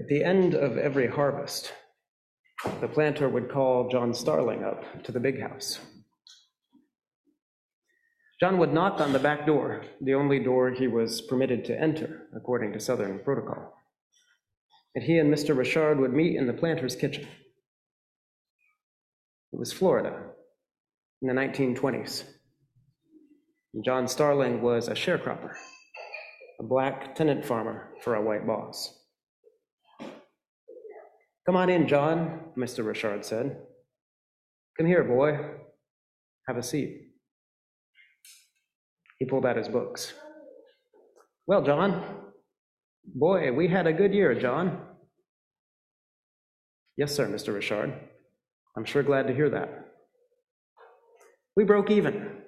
At the end of every harvest, the planter would call John Starling up to the big house. John would knock on the back door, the only door he was permitted to enter, according to Southern protocol. And he and Mr. Richard would meet in the planter's kitchen. It was Florida in the 1920s. And John Starling was a sharecropper, a black tenant farmer for a white boss. Come on in, John, Mr. Richard said. Come here, boy. Have a seat. He pulled out his books. Well, John, boy, we had a good year, John. Yes, sir, Mr. Richard. I'm sure glad to hear that. We broke even.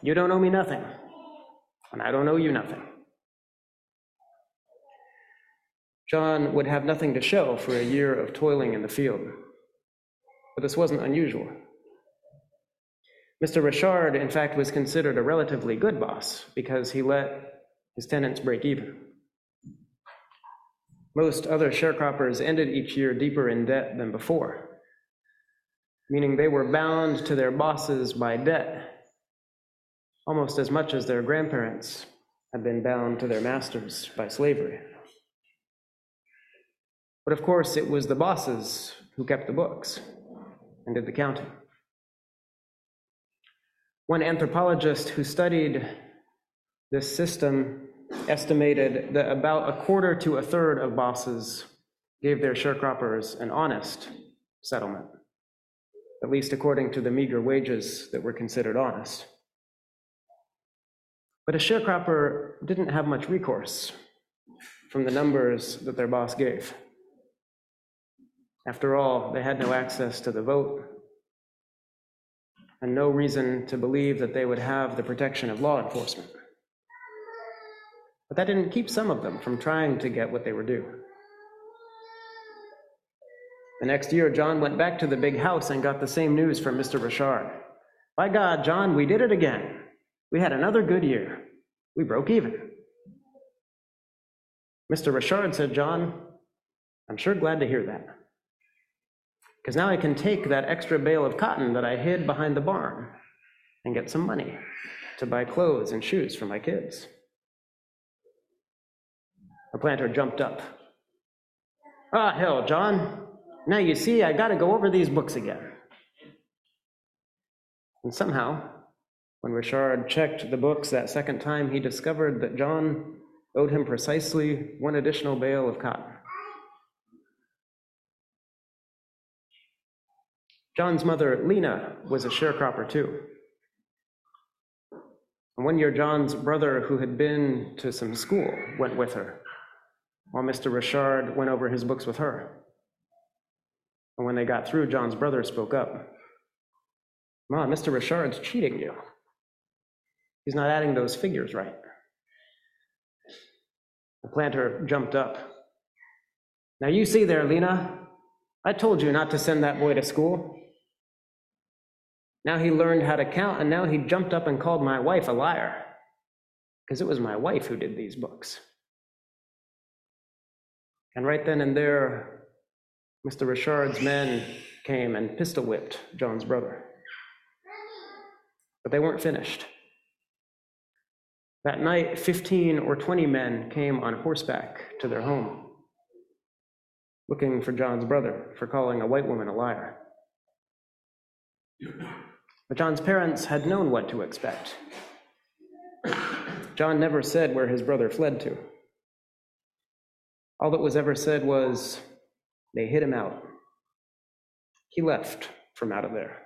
You don't owe me nothing, and I don't owe you nothing. John would have nothing to show for a year of toiling in the field. But this wasn't unusual. Mr. Richard, in fact, was considered a relatively good boss because he let his tenants break even. Most other sharecroppers ended each year deeper in debt than before, meaning they were bound to their bosses by debt almost as much as their grandparents had been bound to their masters by slavery. But of course, it was the bosses who kept the books and did the counting. One anthropologist who studied this system estimated that about a quarter to a third of bosses gave their sharecroppers an honest settlement, at least according to the meager wages that were considered honest. But a sharecropper didn't have much recourse from the numbers that their boss gave. After all, they had no access to the vote and no reason to believe that they would have the protection of law enforcement. But that didn't keep some of them from trying to get what they were due. The next year, John went back to the big house and got the same news from Mr. Richard. By God, John, we did it again. We had another good year. We broke even. Mr. Richard said, John, I'm sure glad to hear that. Because now I can take that extra bale of cotton that I hid behind the barn and get some money to buy clothes and shoes for my kids. The planter jumped up. Ah, hell, John. Now you see, I got to go over these books again. And somehow, when Richard checked the books that second time, he discovered that John owed him precisely one additional bale of cotton. John's mother, Lena, was a sharecropper too. And one year, John's brother, who had been to some school, went with her, while Mr. Richard went over his books with her. And when they got through, John's brother spoke up. Mom, Mr. Richard's cheating you. He's not adding those figures right. The planter jumped up. Now you see there, Lena, I told you not to send that boy to school. Now he learned how to count, and now he jumped up and called my wife a liar because it was my wife who did these books. And right then and there, Mr. Richard's men came and pistol whipped John's brother. But they weren't finished. That night, 15 or 20 men came on horseback to their home, looking for John's brother for calling a white woman a liar. But John's parents had known what to expect. John never said where his brother fled to. All that was ever said was, they hid him out. He left from out of there.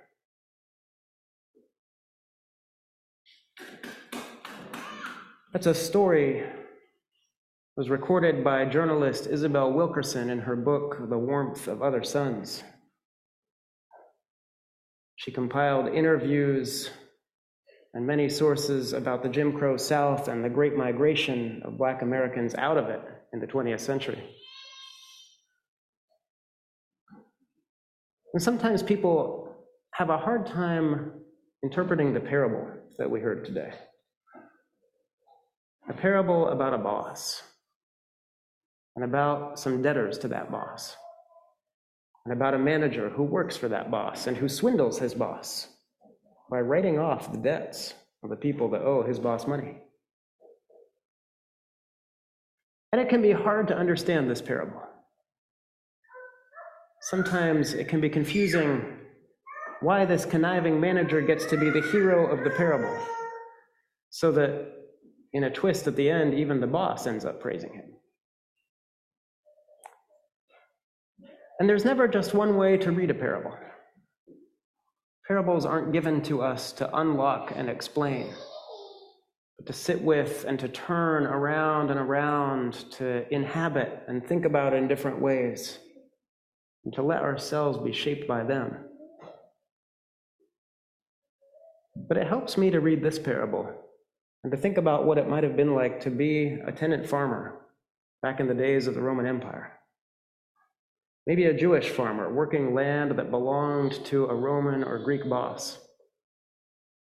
That's a story was recorded by journalist Isabel Wilkerson in her book, The Warmth of Other Suns. She compiled interviews and many sources about the Jim Crow South and the great migration of Black Americans out of it in the 20th century. And sometimes people have a hard time interpreting the parable that we heard today. A parable about a boss and about some debtors to that boss, and about a manager who works for that boss and who swindles his boss by writing off the debts of the people that owe his boss money. And it can be hard to understand this parable. Sometimes it can be confusing why this conniving manager gets to be the hero of the parable, so that in a twist at the end, even the boss ends up praising him. And there's never just one way to read a parable. Parables aren't given to us to unlock and explain, but to sit with and to turn around and around, to inhabit and think about in different ways, and to let ourselves be shaped by them. But it helps me to read this parable and to think about what it might have been like to be a tenant farmer back in the days of the Roman Empire. Maybe a Jewish farmer working land that belonged to a Roman or Greek boss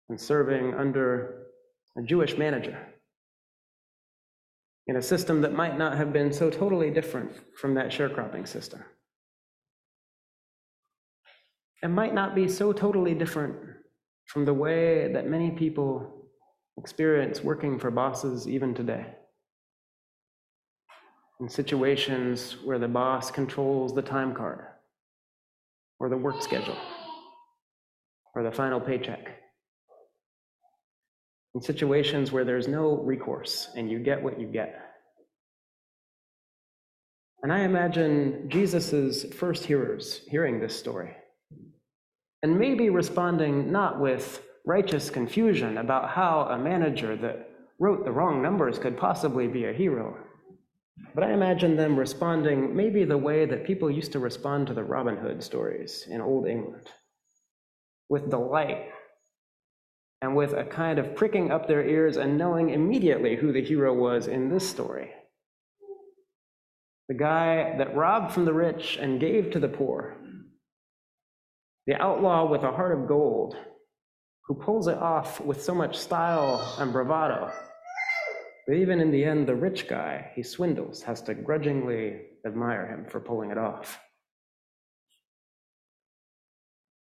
and serving under a Jewish manager in a system that might not have been so totally different from that sharecropping system. It might not be so totally different from the way that many people experience working for bosses even today in situations where the boss controls the time card or the work schedule or the final paycheck. In situations where there's no recourse and you get what you get. And I imagine Jesus' first hearers hearing this story and maybe responding not with righteous confusion about how a manager that wrote the wrong numbers could possibly be a hero but I imagine them responding maybe the way that people used to respond to the Robin Hood stories in Old England with delight and with a kind of pricking up their ears and knowing immediately who the hero was in this story. The guy that robbed from the rich and gave to the poor. The outlaw with a heart of gold who pulls it off with so much style and bravado but even in the end, the rich guy he swindles has to grudgingly admire him for pulling it off.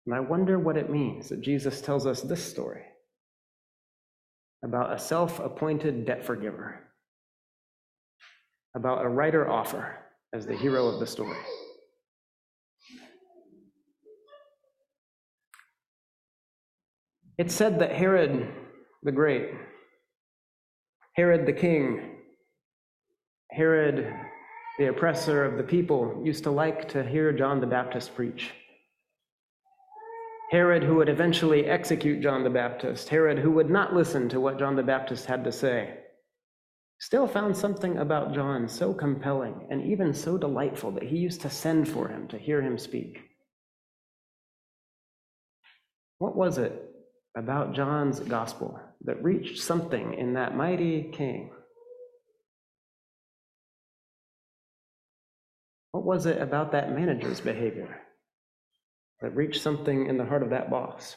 And I wonder what it means that Jesus tells us this story about a self appointed debt forgiver, about a writer offer as the hero of the story. It's said that Herod the Great Herod the king, Herod the oppressor of the people, used to like to hear John the Baptist preach. Herod, who would eventually execute John the Baptist, Herod, who would not listen to what John the Baptist had to say, still found something about John so compelling and even so delightful that he used to send for him to hear him speak. What was it about John's gospel that reached something in that mighty king. What was it about that manager's behavior that reached something in the heart of that boss?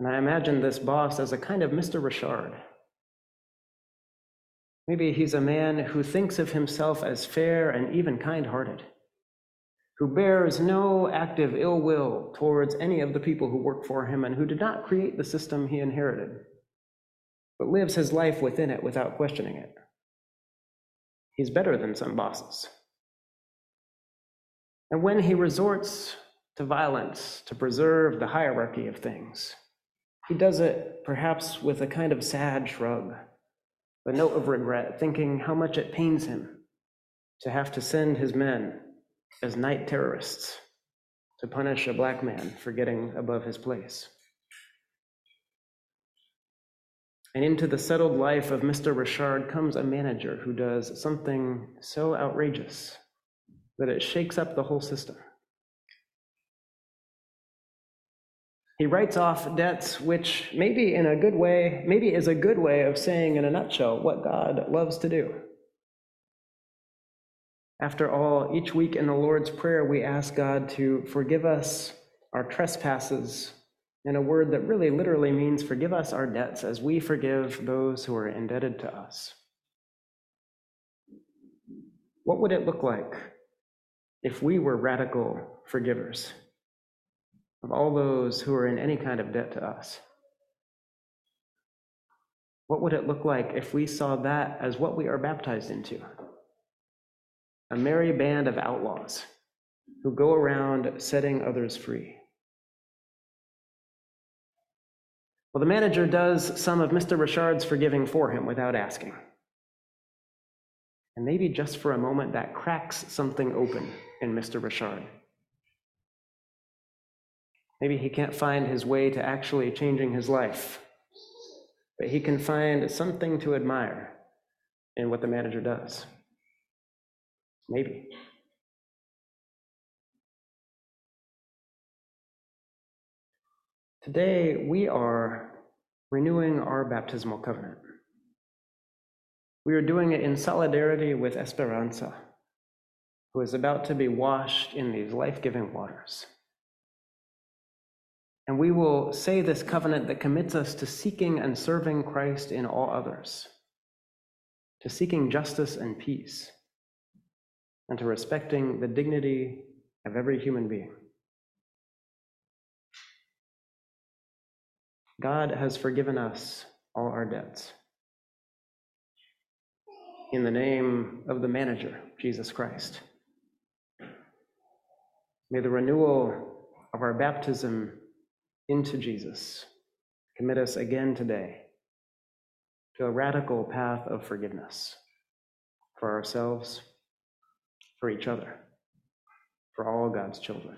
And I imagine this boss as a kind of Mr. Richard. Maybe he's a man who thinks of himself as fair and even kind hearted who bears no active ill will towards any of the people who work for him and who did not create the system he inherited, but lives his life within it without questioning it. He's better than some bosses. And when he resorts to violence to preserve the hierarchy of things, he does it perhaps with a kind of sad shrug, a note of regret, thinking how much it pains him to have to send his men as night terrorists to punish a black man for getting above his place. And into the settled life of Mr. Richard comes a manager who does something so outrageous that it shakes up the whole system. He writes off debts, which maybe in a good way, maybe is a good way of saying in a nutshell what God loves to do. After all, each week in the Lord's Prayer, we ask God to forgive us our trespasses in a word that really literally means forgive us our debts as we forgive those who are indebted to us. What would it look like if we were radical forgivers of all those who are in any kind of debt to us? What would it look like if we saw that as what we are baptized into? A merry band of outlaws who go around setting others free. Well, the manager does some of Mr. Richard's forgiving for him without asking. And maybe just for a moment, that cracks something open in Mr. Richard. Maybe he can't find his way to actually changing his life, but he can find something to admire in what the manager does. Maybe. Today, we are renewing our baptismal covenant. We are doing it in solidarity with Esperanza, who is about to be washed in these life giving waters. And we will say this covenant that commits us to seeking and serving Christ in all others, to seeking justice and peace, and to respecting the dignity of every human being. God has forgiven us all our debts. In the name of the manager, Jesus Christ. May the renewal of our baptism into Jesus commit us again today to a radical path of forgiveness for ourselves, for each other, for all God's children.